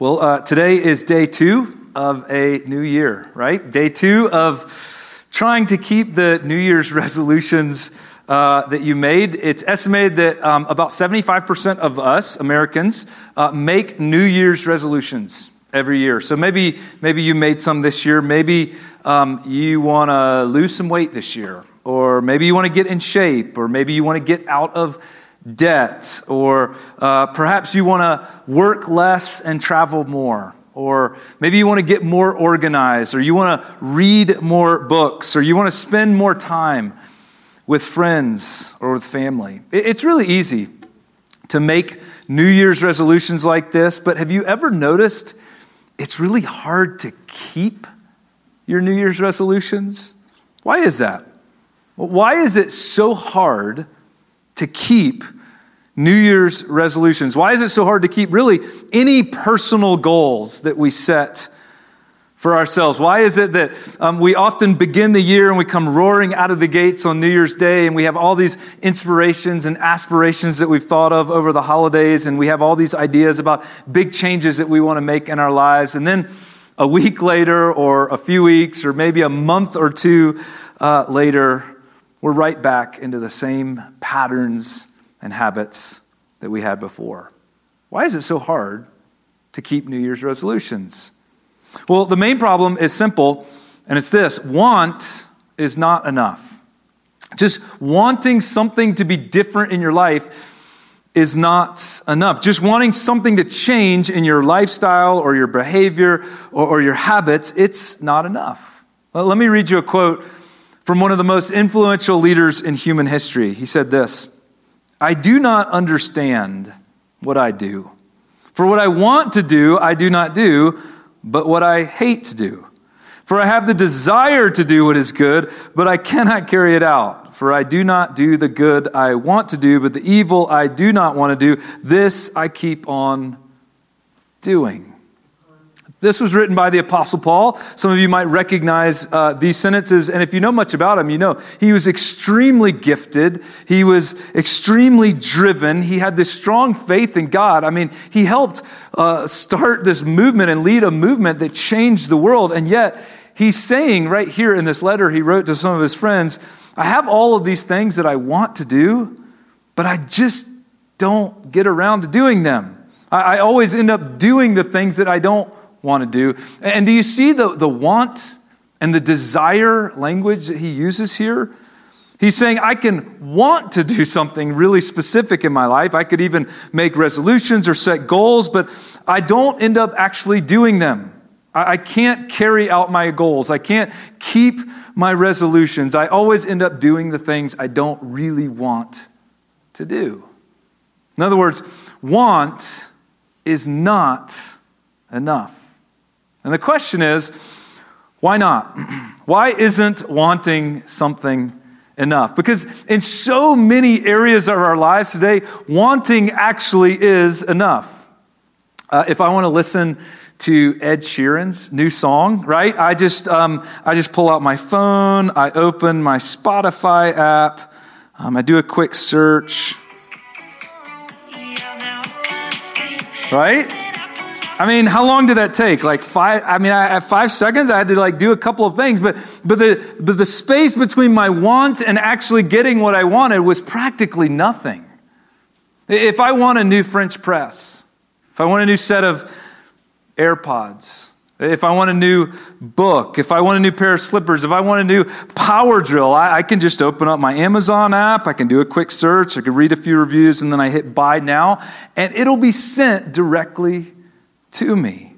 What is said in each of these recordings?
Well, uh, today is day two of a new year, right? Day two of trying to keep the New Year's resolutions uh, that you made. It's estimated that um, about 75% of us, Americans, uh, make New Year's resolutions every year. So maybe, maybe you made some this year. Maybe um, you want to lose some weight this year, or maybe you want to get in shape, or maybe you want to get out of debt, or uh, perhaps you want to work less and travel more, or maybe you want to get more organized, or you want to read more books, or you want to spend more time with friends or with family. It's really easy to make New Year's resolutions like this, but have you ever noticed it's really hard to keep your New Year's resolutions? Why is that? Why is it so hard to keep New Year's resolutions? Why is it so hard to keep really any personal goals that we set for ourselves? Why is it that um, we often begin the year and we come roaring out of the gates on New Year's Day and we have all these inspirations and aspirations that we've thought of over the holidays and we have all these ideas about big changes that we want to make in our lives? And then a week later, or a few weeks, or maybe a month or two uh, later, we're right back into the same patterns and habits that we had before. Why is it so hard to keep New Year's resolutions? Well, the main problem is simple, and it's this want is not enough. Just wanting something to be different in your life is not enough. Just wanting something to change in your lifestyle or your behavior or, or your habits, it's not enough. Well, let me read you a quote from one of the most influential leaders in human history. He said this I do not understand what I do. For what I want to do, I do not do, but what I hate to do. For I have the desire to do what is good, but I cannot carry it out. For I do not do the good I want to do, but the evil I do not want to do, this I keep on doing. This was written by the Apostle Paul. Some of you might recognize uh, these sentences, and if you know much about him, you know he was extremely gifted. He was extremely driven. He had this strong faith in God. I mean, he helped uh, start this movement and lead a movement that changed the world. And yet, he's saying right here in this letter he wrote to some of his friends, I have all of these things that I want to do, but I just don't get around to doing them. I, I always end up doing the things that I don't want to do. And do you see the, the want and the desire language that he uses here? He's saying, I can want to do something really specific in my life. I could even make resolutions or set goals, but I don't end up actually doing them. I can't carry out my goals. I can't keep my resolutions. I always end up doing the things I don't really want to do. In other words, want is not enough. And the question is, why not? Why isn't wanting something enough? Because in so many areas of our lives today, wanting actually is enough. Uh, if I want to listen to Ed Sheeran's new song, right? I just, um, I just pull out my phone, I open my Spotify app, um, I do a quick search. Right? I mean, how long did that take? Like five, I mean, I have five seconds. I had to like do a couple of things, but, but the, but the space between my want and actually getting what I wanted was practically nothing. If I want a new French press, if I want a new set of AirPods, if I want a new book, if I want a new pair of slippers, if I want a new power drill, I, I, can just open up my Amazon app. I can do a quick search. I can read a few reviews, and then I hit buy now, and it'll be sent directly to me.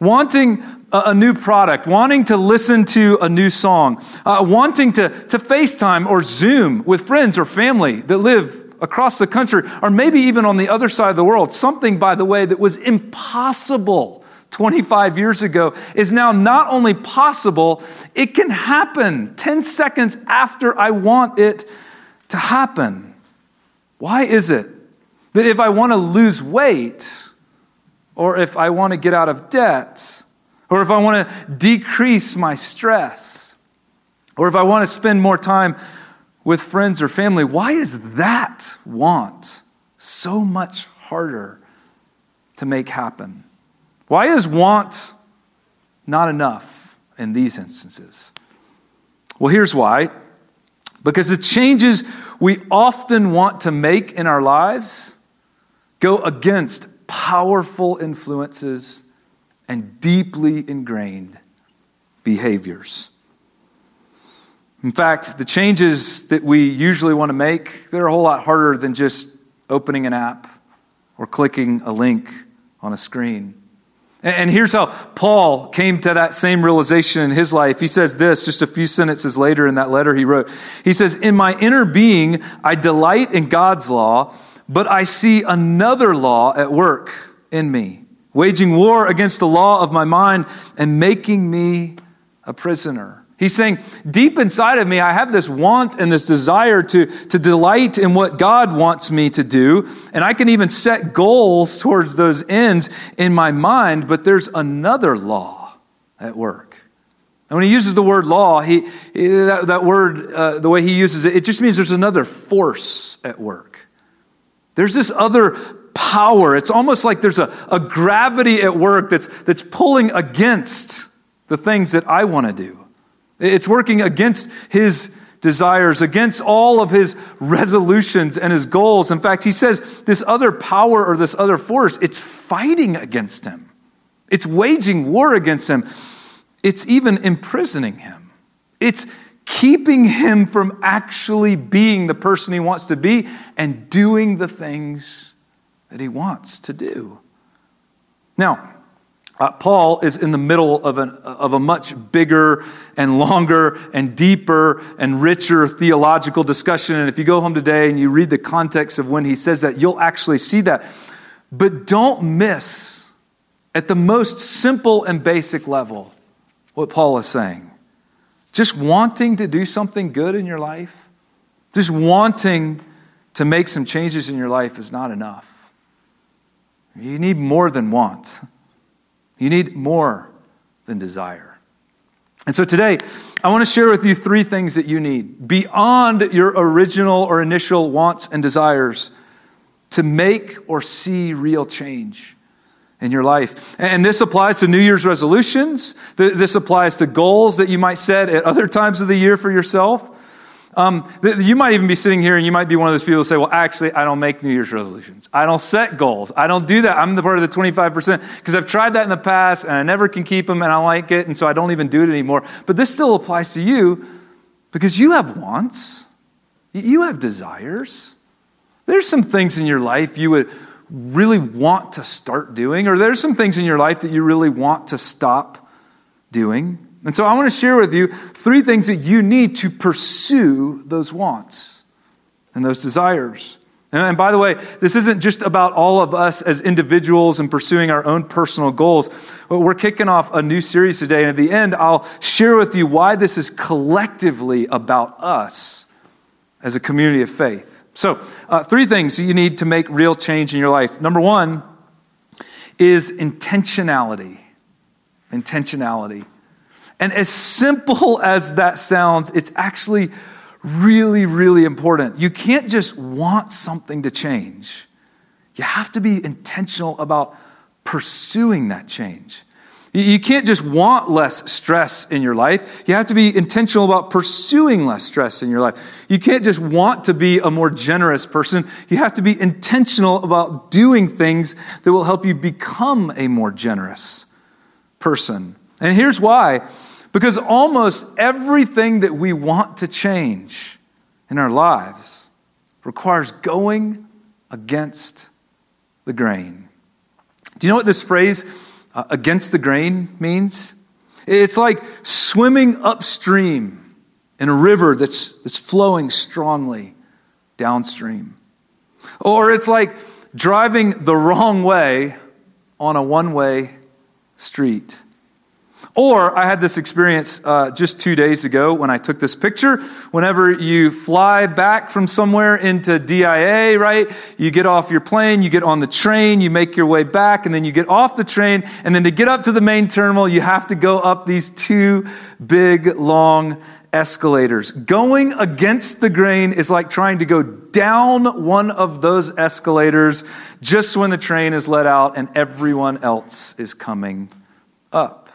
Wanting a, new product, wanting to listen to a new song, uh, wanting to, to FaceTime or Zoom with friends or family that live across the country, or maybe even on the other side of the world. Something, by the way, that was impossible 25 years ago is now not only possible, it can happen 10 seconds after I want it to happen. Why is it that if I want to lose weight, or if I want to get out of debt, or if I want to decrease my stress, or if I want to spend more time with friends or family, why is that want so much harder to make happen? Why is want not enough in these instances? Well, here's why. Because the changes we often want to make in our lives go against powerful influences and deeply ingrained behaviors. In fact, the changes that we usually want to make, they're a whole lot harder than just opening an app or clicking a link on a screen. And here's how Paul came to that same realization in his life. He says this just a few sentences later in that letter he wrote. He says, In my inner being, I delight in God's law, but I see another law at work in me, waging war against the law of my mind and making me a prisoner. He's saying, deep inside of me, I have this want and this desire to, to delight in what God wants me to do. And I can even set goals towards those ends in my mind, but there's another law at work. And when he uses the word law, he, that, that word, uh, the way he uses it, it just means there's another force at work. There's this other power. It's almost like there's a, a gravity at work that's, that's pulling against the things that I want to do. It's working against his desires, against all of his resolutions and his goals. In fact, he says this other power or this other force, it's fighting against him. It's waging war against him. It's even imprisoning him. It's keeping him from actually being the person he wants to be and doing the things that he wants to do. Now, uh, Paul is in the middle of, an, of a much bigger and longer and deeper and richer theological discussion. And if you go home today and you read the context of when he says that, you'll actually see that. But don't miss, at the most simple and basic level, what Paul is saying. Just wanting to do something good in your life, just wanting to make some changes in your life is not enough. You need more than want. You need more than desire. And so today, I want to share with you three things that you need beyond your original or initial wants and desires to make or see real change in your life. And this applies to New Year's resolutions. This applies to goals that you might set at other times of the year for yourself. Um, you might even be sitting here and you might be one of those people who say, Well, actually, I don't make New Year's resolutions. I don't set goals. I don't do that. I'm the part of the 25% because I've tried that in the past and I never can keep them and I like it. And so I don't even do it anymore. But this still applies to you because you have wants, you have desires. There's some things in your life you would really want to start doing, or there's some things in your life that you really want to stop doing. And so I want to share with you three things that you need to pursue those wants and those desires. And by the way, this isn't just about all of us as individuals and pursuing our own personal goals. We're kicking off a new series today. And at the end, I'll share with you why this is collectively about us as a community of faith. So, uh, three things you need to make real change in your life. Number one is intentionality. Intentionality. And as simple as that sounds, it's actually really, really important. You can't just want something to change, you have to be intentional about pursuing that change. You can't just want less stress in your life. You have to be intentional about pursuing less stress in your life. You can't just want to be a more generous person. You have to be intentional about doing things that will help you become a more generous person. And here's why because almost everything that we want to change in our lives requires going against the grain. Do you know what this phrase, uh, against the grain, means? It's like swimming upstream in a river that's, that's flowing strongly downstream. Or it's like driving the wrong way on a one way street. Or I had this experience uh, just two days ago when I took this picture. Whenever you fly back from somewhere into DIA, right? You get off your plane, you get on the train, you make your way back, and then you get off the train. And then to get up to the main terminal, you have to go up these two big, long escalators. Going against the grain is like trying to go down one of those escalators just when the train is let out and everyone else is coming up.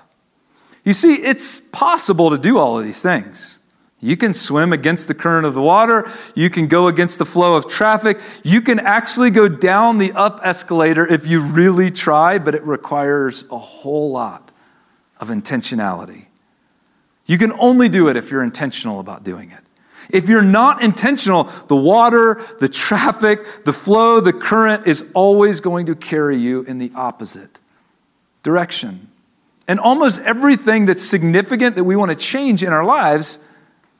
You see, it's possible to do all of these things. You can swim against the current of the water. You can go against the flow of traffic. You can actually go down the up escalator if you really try, but it requires a whole lot of intentionality. You can only do it if you're intentional about doing it. If you're not intentional, the water, the traffic, the flow, the current is always going to carry you in the opposite direction. And almost everything that's significant that we want to change in our lives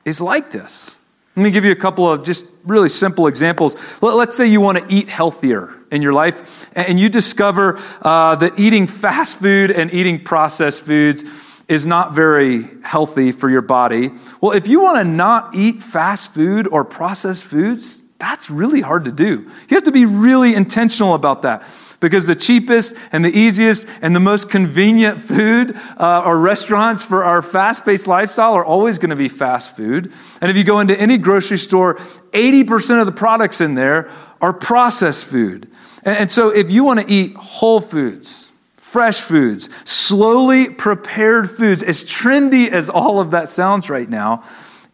is like this. Let me give you a couple of just really simple examples. Let's say you want to eat healthier in your life, and you discover uh, that eating fast food and eating processed foods is not very healthy for your body. Well, if you want to not eat fast food or processed foods, that's really hard to do. You have to be really intentional about that because the cheapest and the easiest and the most convenient food uh, or restaurants for our fast paced lifestyle are always going to be fast food. And if you go into any grocery store, 80% of the products in there are processed food. And, and so if you want to eat whole foods, fresh foods, slowly prepared foods, as trendy as all of that sounds right now,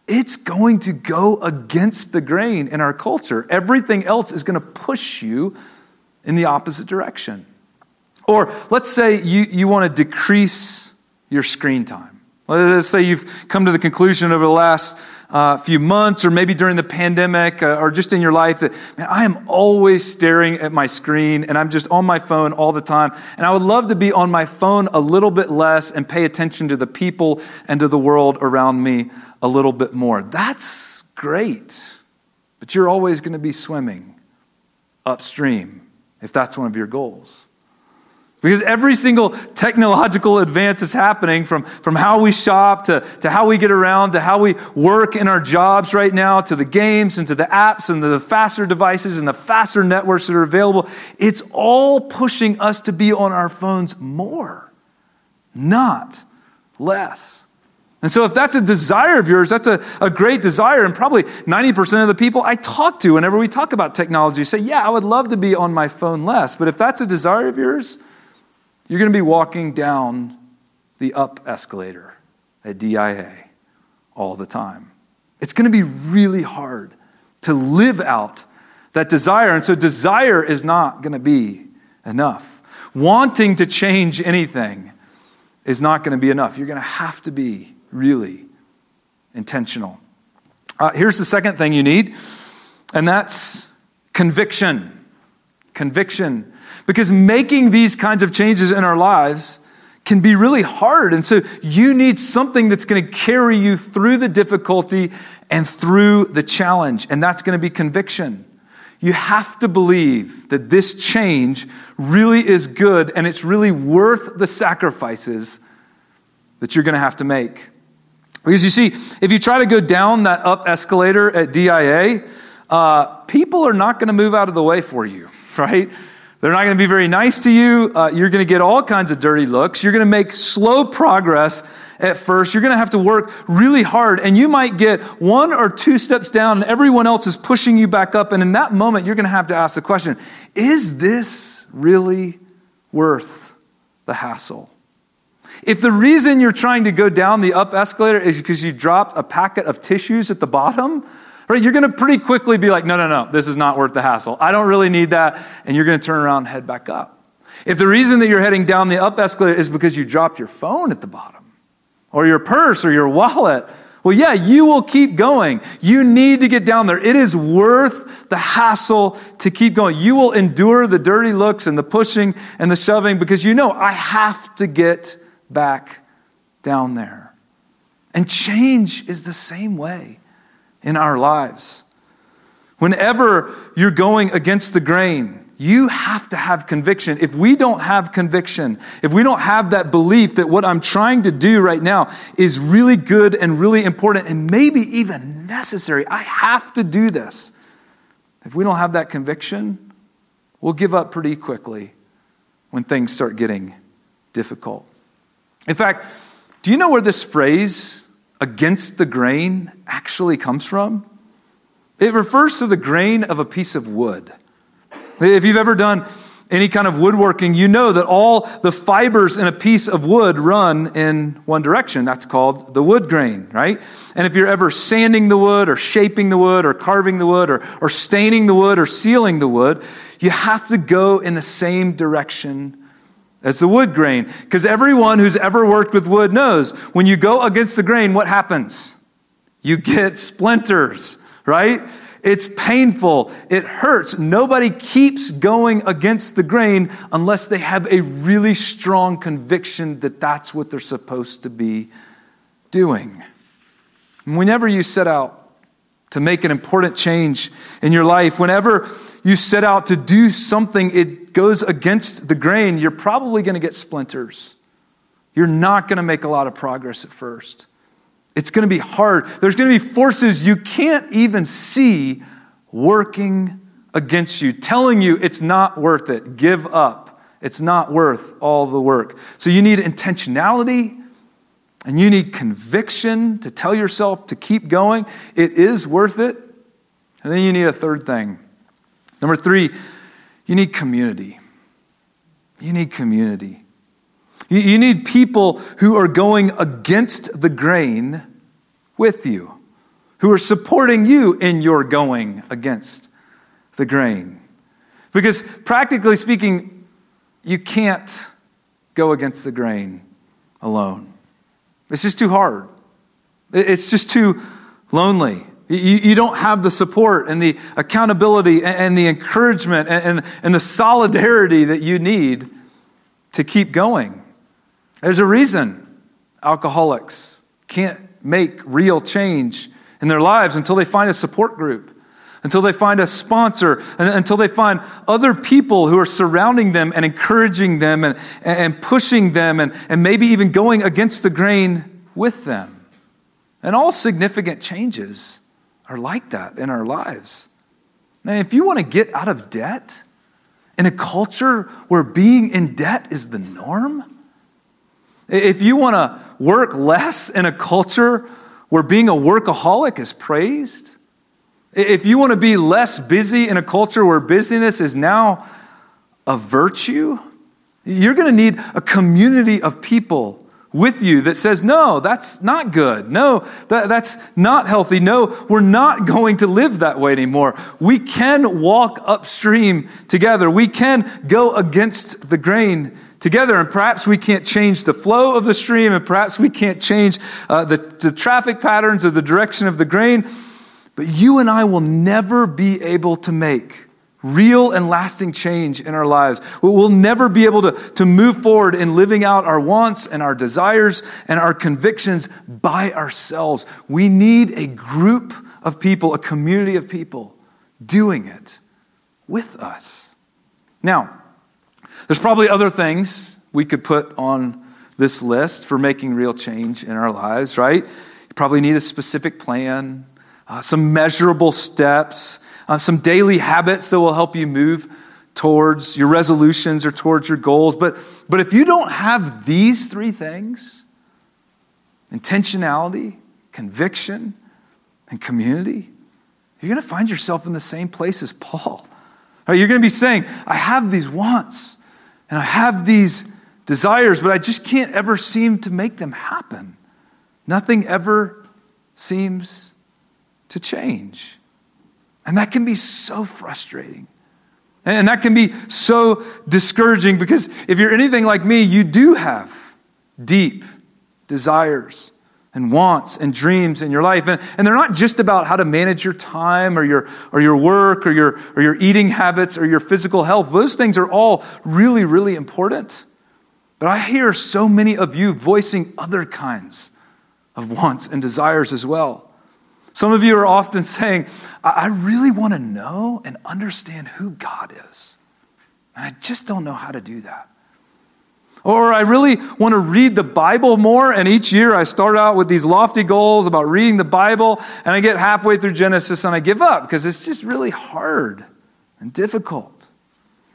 it's going to go against the grain in our culture. Everything else is going to push you in the opposite direction. Or let's say you, you want to decrease your screen time. Let's say you've come to the conclusion over the last uh, few months or maybe during the pandemic uh, or just in your life that, man, I am always staring at my screen and I'm just on my phone all the time. And I would love to be on my phone a little bit less and pay attention to the people and to the world around me a little bit more. That's great. But you're always going to be swimming upstream if that's one of your goals. Because every single technological advance is happening from, from how we shop to, to how we get around to how we work in our jobs right now to the games and to the apps and the faster devices and the faster networks that are available. It's all pushing us to be on our phones more, not less. And so, if that's a desire of yours, that's a, a great desire. And probably 90% of the people I talk to, whenever we talk about technology, say, Yeah, I would love to be on my phone less. But if that's a desire of yours, you're going to be walking down the up escalator at DIA all the time. It's going to be really hard to live out that desire. And so, desire is not going to be enough. Wanting to change anything is not going to be enough. You're going to have to be really intentional. Uh, here's the second thing you need, and that's conviction. Conviction. Because making these kinds of changes in our lives can be really hard. And so you need something that's going to carry you through the difficulty and through the challenge. And that's going to be conviction. You have to believe that this change really is good and it's really worth the sacrifices that you're going to have to make. Because you see, if you try to go down that up escalator at DIA, uh, people are not going to move out of the way for you, right? They're not going to be very nice to you. Uh, you're going to get all kinds of dirty looks. You're going to make slow progress at first. You're going to have to work really hard, and you might get one or two steps down, and everyone else is pushing you back up. And in that moment, you're going to have to ask the question Is this really worth the hassle? If the reason you're trying to go down the up escalator is because you dropped a packet of tissues at the bottom, right? You're going to pretty quickly be like, no, no, no, this is not worth the hassle. I don't really need that. And you're going to turn around and head back up. If the reason that you're heading down the up escalator is because you dropped your phone at the bottom, or your purse, or your wallet, well, yeah, you will keep going. You need to get down there. It is worth the hassle to keep going. You will endure the dirty looks and the pushing and the shoving because you know, I have to get back down there. And change is the same way in our lives. Whenever you're going against the grain, you have to have conviction. If we don't have conviction, if we don't have that belief that what I'm trying to do right now is really good and really important and maybe even necessary, I have to do this. If we don't have that conviction, we'll give up pretty quickly when things start getting difficult. In fact, do you know where this phrase against the grain actually comes from? It refers to the grain of a piece of wood. If you've ever done any kind of woodworking, you know that all the fibers in a piece of wood run in one direction. That's called the wood grain, right? And if you're ever sanding the wood or shaping the wood or carving the wood or, or staining the wood or sealing the wood, you have to go in the same direction as the wood grain. Because everyone who's ever worked with wood knows when you go against the grain, what happens? You get splinters, right? It's painful. It hurts. Nobody keeps going against the grain unless they have a really strong conviction that that's what they're supposed to be doing. Whenever you set out to make an important change in your life, whenever you set out to do something, it goes against the grain, you're probably going to get splinters. You're not going to make a lot of progress at first. It's going to be hard. There's going to be forces you can't even see working against you, telling you it's not worth it. Give up. It's not worth all the work. So you need intentionality and you need conviction to tell yourself to keep going. It is worth it. And then you need a third thing. Number three, you need community. You need community. You, need people who are going against the grain with you, who are supporting you in your going against the grain. Because practically speaking, you can't go against the grain alone. It's just too hard. It's just too lonely. You, don't have the support and the accountability and, the encouragement and, and the solidarity that you need to keep going. There's a reason alcoholics can't make real change in their lives until they find a support group, until they find a sponsor, until they find other people who are surrounding them and encouraging them and, and pushing them and, and maybe even going against the grain with them. And all significant changes are like that in our lives. Now, if you want to get out of debt in a culture where being in debt is the norm, if you want to work less in a culture where being a workaholic is praised, if you want to be less busy in a culture where busyness is now a virtue, you're going to need a community of people with you that says, no, that's not good. No, that, that's not healthy. No, we're not going to live that way anymore. We can walk upstream together. We can go against the grain together. And perhaps we can't change the flow of the stream, and perhaps we can't change uh, the, the traffic patterns or the direction of the grain. But you and I will never be able to make real and lasting change in our lives. We'll never be able to, to move forward in living out our wants and our desires and our convictions by ourselves. We need a group of people, a community of people doing it with us. Now, there's probably other things we could put on this list for making real change in our lives, right? You probably need a specific plan, uh, some measurable steps, uh, some daily habits that will help you move towards your resolutions or towards your goals. But, but if you don't have these three things intentionality, conviction, and community you're going to find yourself in the same place as Paul. You're going to be saying, I have these wants and I have these desires, but I just can't ever seem to make them happen. Nothing ever seems to change. And that can be so frustrating. And that can be so discouraging because if you're anything like me, you do have deep desires and wants and dreams in your life. And, and they're not just about how to manage your time or your, or your work or your, or your eating habits or your physical health. Those things are all really, really important. But I hear so many of you voicing other kinds of wants and desires as well. Some of you are often saying, I really want to know and understand who God is. And I just don't know how to do that. Or I really want to read the Bible more, and each year I start out with these lofty goals about reading the Bible, and I get halfway through Genesis and I give up because it's just really hard and difficult.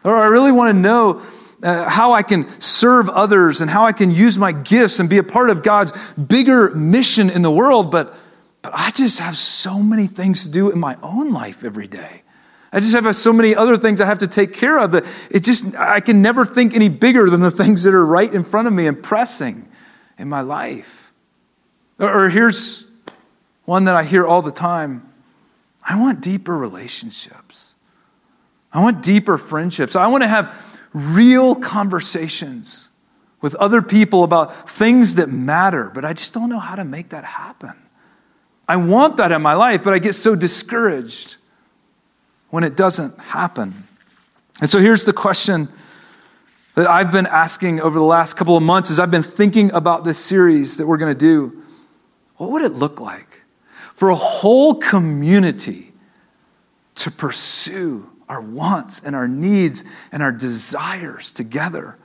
Or I really want to know uh, how I can serve others and how I can use my gifts and be a part of God's bigger mission in the world. But, but I just have so many things to do in my own life every day. I just have so many other things I have to take care of that it just, I can never think any bigger than the things that are right in front of me and pressing in my life. Or, or here's one that I hear all the time I want deeper relationships. I want deeper friendships. I want to have real conversations with other people about things that matter, but I just don't know how to make that happen. I want that in my life, but I get so discouraged when it doesn't happen. And so here's the question that I've been asking over the last couple of months as I've been thinking about this series that we're going to do. What would it look like for a whole community to pursue our wants and our needs and our desires together?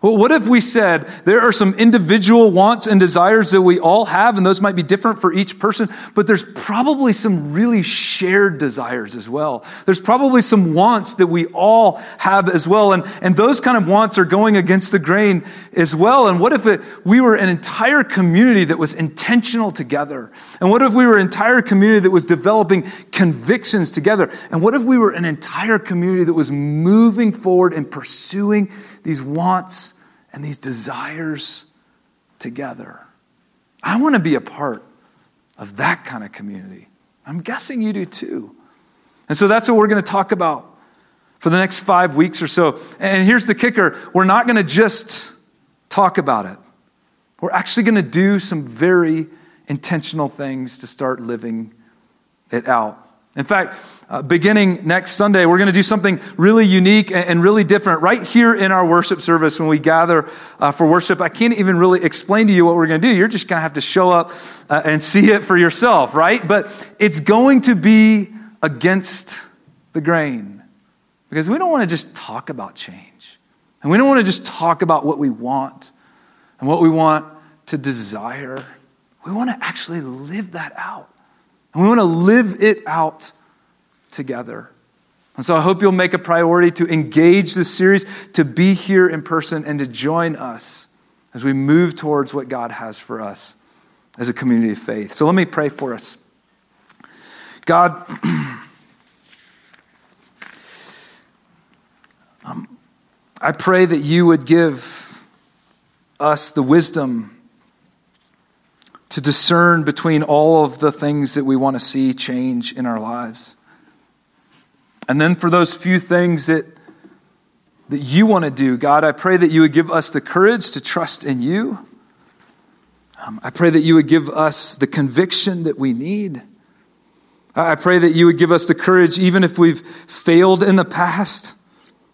Well, what if we said there are some individual wants and desires that we all have, and those might be different for each person, but there's probably some really shared desires as well. There's probably some wants that we all have as well, and, and those kind of wants are going against the grain as well. And what if it, we were an entire community that was intentional together? And what if we were an entire community that was developing convictions together? And what if we were an entire community that was moving forward and pursuing these wants and these desires together. I want to be a part of that kind of community. I'm guessing you do too. And so that's what we're going to talk about for the next five weeks or so. And here's the kicker we're not going to just talk about it, we're actually going to do some very intentional things to start living it out. In fact, uh, beginning next Sunday, we're going to do something really unique and, and, really different right here in our worship service when we gather uh, for worship. I can't even really explain to you what we're going to do. You're just going to have to show up uh, and see it for yourself, right? But it's going to be against the grain because we don't want to just talk about change. And we don't want to just talk about what we want and what we want to desire. We want to actually live that out. And we want to live it out together. And so I hope you'll make a priority to engage this series, to be here in person, and to join us as we move towards what God has for us as a community of faith. So let me pray for us. God, um, I pray that you would give us the wisdom to discern between all of the things that we want to see change in our lives. And then for those few things that, that you want to do, God, I pray that you would give us the courage to trust in you. Um, I pray that you would give us the conviction that we need. I pray that you would give us the courage, even if we've failed in the past,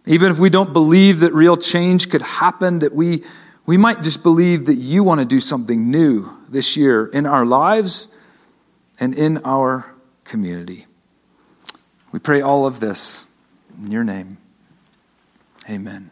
even if we don't believe that real change could happen, that we, we might just believe that you want to do something new this year in our lives and in our community. We pray all of this in your name. Amen.